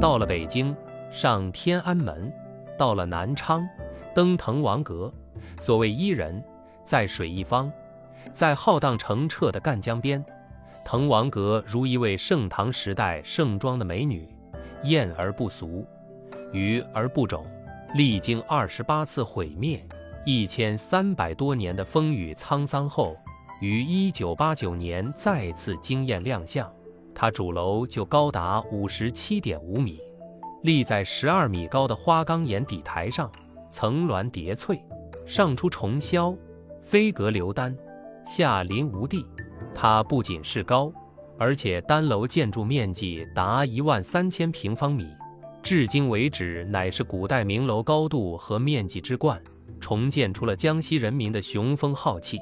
到了北京，上天安门；到了南昌，登滕王阁。所谓伊人，在水一方，在浩荡澄澈的赣江边。滕王阁如一位盛唐时代盛装的美女，艳而不俗，愚而不肿。历经二十八次毁灭，一千三百多年的风雨沧桑后，于一九八九年再次惊艳亮相。它主楼就高达五十七点五米，立在十二米高的花岗岩底台上，层峦叠翠，上出重霄，飞阁流丹，下临无地。它不仅是高，而且单楼建筑面积达一万三千平方米，至今为止乃是古代名楼高度和面积之冠，重建出了江西人民的雄风浩气。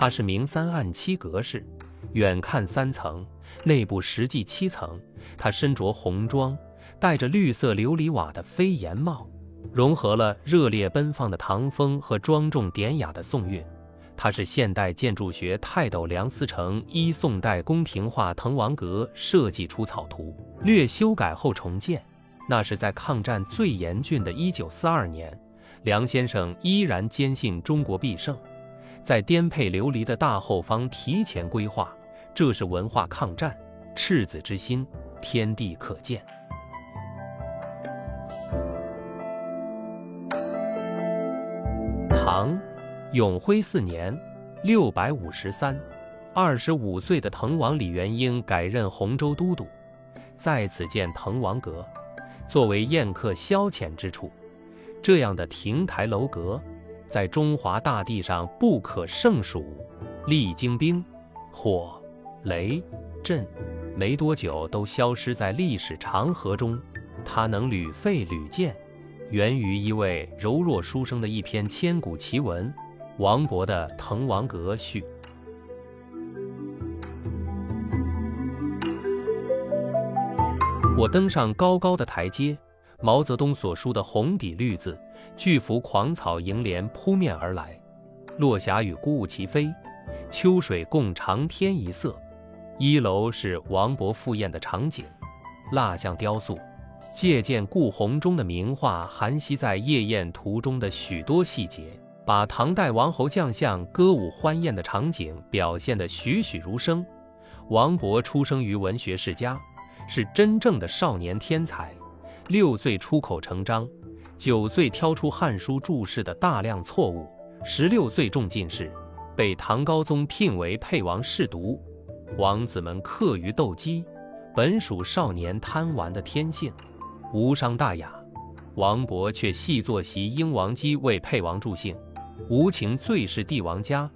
它是明三暗七格式，远看三层，内部实际七层。它身着红装，戴着绿色琉璃瓦的飞檐帽。融合了热烈奔放的唐风和庄重典雅的宋韵，它是现代建筑学泰斗梁思成依宋代宫廷画滕王阁设计出草图，略修改后重建。那是在抗战最严峻的1942年，梁先生依然坚信中国必胜，在颠沛流离的大后方提前规划，这是文化抗战，赤子之心，天地可见。唐永徽四年，六百五十三，二十五岁的滕王李元婴改任洪州都督，在此建滕王阁，作为宴客消遣之处。这样的亭台楼阁，在中华大地上不可胜数，历经兵、火、雷、震，没多久都消失在历史长河中。它能屡废屡建。源于一位柔弱书生的一篇千古奇文——王勃的《滕王阁序》。我登上高高的台阶，毛泽东所书的红底绿字，巨幅狂草迎联扑面而来，落霞与孤鹜齐飞，秋水共长天一色。一楼是王勃赴宴的场景，蜡像雕塑。借鉴顾闳中的名画，含析在夜宴图中的许多细节，把唐代王侯将相歌舞欢宴的场景表现得栩栩如生。王勃出生于文学世家，是真正的少年天才。六岁出口成章，九岁挑出《汉书》注释的大量错误，十六岁中进士，被唐高宗聘为沛王侍读。王子们课于斗鸡，本属少年贪玩的天性。无伤大雅，王勃却细作席英王姬为沛王助兴，无情最是帝王家。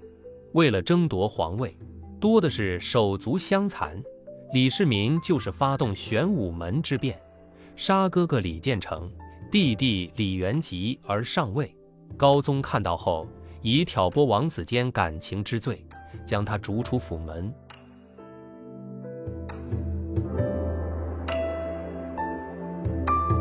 为了争夺皇位，多的是手足相残。李世民就是发动玄武门之变，杀哥哥李建成、弟弟李元吉而上位。高宗看到后，以挑拨王子间感情之罪，将他逐出府门。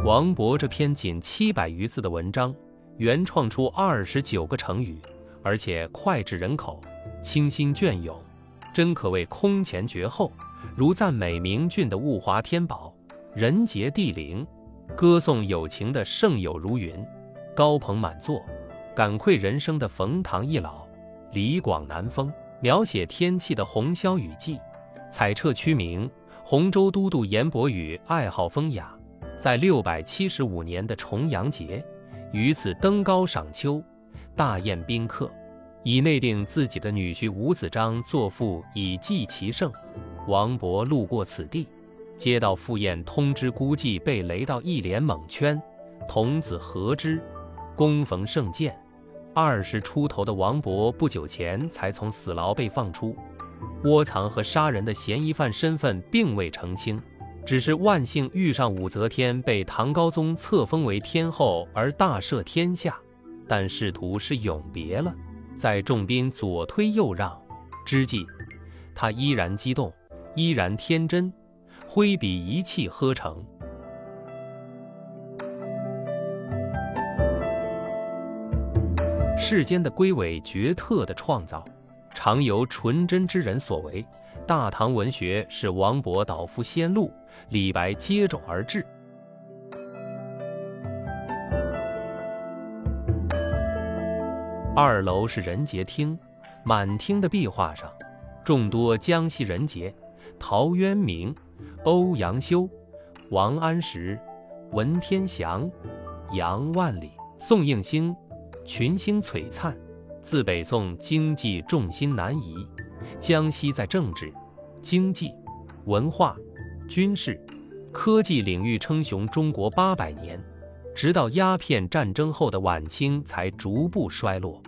王勃这篇仅七百余字的文章，原创出二十九个成语，而且脍炙人口，清新隽永，真可谓空前绝后。如赞美明俊的物华天宝，人杰地灵；歌颂友情的胜友如云，高朋满座；感愧人生的冯唐易老，李广南风；描写天气的红霄雨霁，彩彻区明。洪州都督严伯宇爱好风雅。在六百七十五年的重阳节，于此登高赏秋，大宴宾客，以内定自己的女婿吴子章作赋以祭其盛。王勃路过此地，接到赴宴通知，估计被雷到一脸蒙圈。童子何知？恭逢圣鉴。二十出头的王勃不久前才从死牢被放出，窝藏和杀人的嫌疑犯身份并未澄清。只是万幸遇上武则天被唐高宗册封为天后而大赦天下，但仕途是永别了。在众宾左推右让之际，他依然激动，依然天真，挥笔一气呵成。世间的瑰伟绝特的创造，常由纯真之人所为。大唐文学是王勃导夫先路，李白接踵而至。二楼是人杰厅，满厅的壁画上，众多江西人杰，陶渊明、欧阳修、王安石、文天祥、杨万里、宋应星，群星璀璨。自北宋经济重心南移，江西在政治、经济、文化、军事、科技领域称雄中国八百年，直到鸦片战争后的晚清才逐步衰落。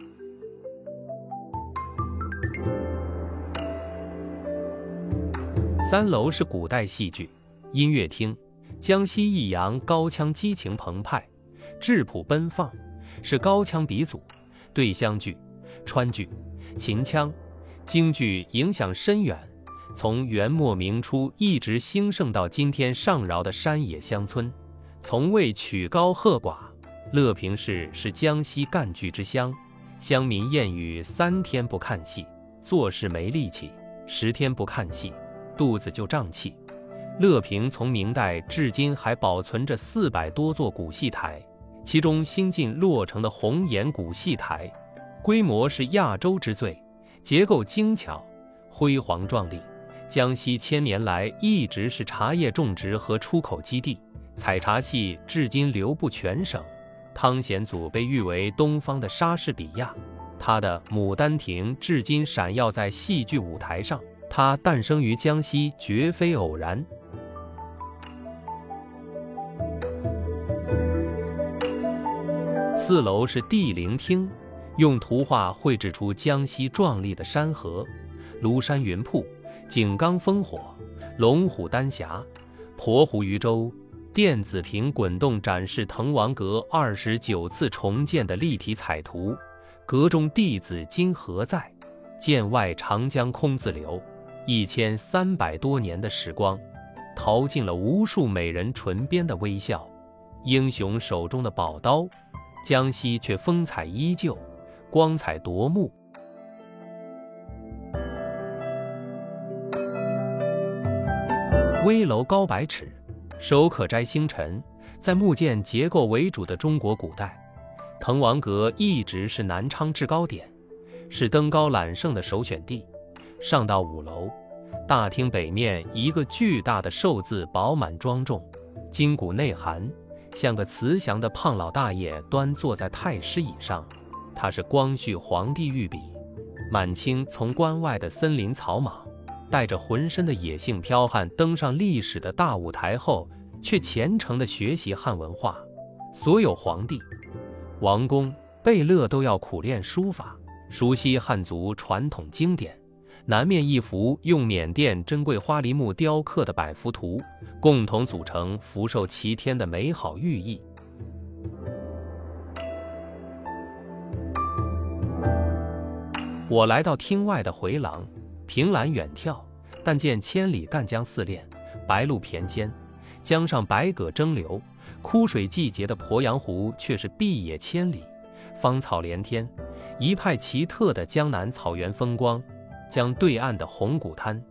三楼是古代戏剧、音乐厅，江西益阳高腔激情澎湃，质朴奔放，是高腔鼻祖，对湘剧。川剧、秦腔、京剧影响深远，从元末明初一直兴盛到今天上饶的山野乡村，从未曲高和寡。乐平市是江西赣剧之乡，乡民谚语：三天不看戏，做事没力气；十天不看戏，肚子就胀气。乐平从明代至今还保存着四百多座古戏台，其中新近落成的红岩古戏台。规模是亚洲之最，结构精巧，辉煌壮丽。江西千年来一直是茶叶种植和出口基地，采茶戏至今流布全省。汤显祖被誉为东方的莎士比亚，他的《牡丹亭》至今闪耀在戏剧舞台上。它诞生于江西绝非偶然。四楼是地灵厅。用图画绘制出江西壮丽的山河，庐山云瀑、井冈烽火、龙虎丹霞、鄱湖渔舟、电子屏滚动展示滕王阁二十九次重建的立体彩图。阁中弟子今何在？剑外长江空自流。一千三百多年的时光，淘尽了无数美人唇边的微笑。英雄手中的宝刀，江西却风采依旧。光彩夺目。危楼高百尺，手可摘星辰。在木建结构为主的中国古代，滕王阁一直是南昌制高点，是登高揽胜的首选地。上到五楼，大厅北面一个巨大的寿字，饱满庄重，筋骨内涵，像个慈祥的胖老大爷端坐在太师椅上。他是光绪皇帝御笔，满清从关外的森林草莽，带着浑身的野性剽悍登上历史的大舞台后，却虔诚地学习汉文化。所有皇帝、王公、贝勒都要苦练书法，熟悉汉族传统经典，南面一幅用缅甸珍贵花梨木雕刻的百福图，共同组成福寿齐天的美好寓意。我来到厅外的回廊，凭栏远眺，但见千里赣江四练，白鹭翩跹，江上百舸争流。枯水季节的鄱阳湖却是碧野千里，芳草连天，一派奇特的江南草原风光。江对岸的红谷滩，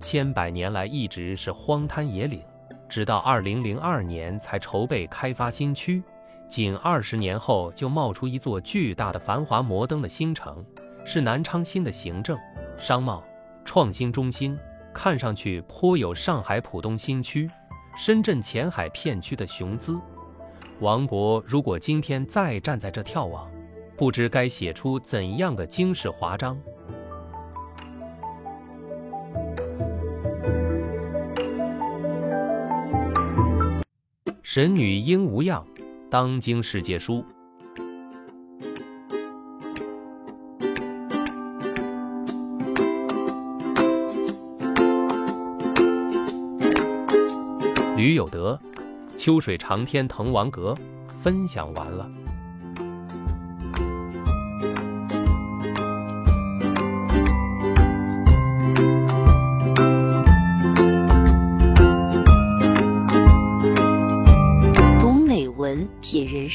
千百年来一直是荒滩野岭，直到二零零二年才筹备开发新区，仅二十年后就冒出一座巨大的繁华摩登的新城。是南昌新的行政、商贸、创新中心，看上去颇有上海浦东新区、深圳前海片区的雄姿。王勃如果今天再站在这眺望，不知该写出怎样的惊世华章。神女应无恙，当今世界书。吕有德，秋水长天滕王阁，分享完了。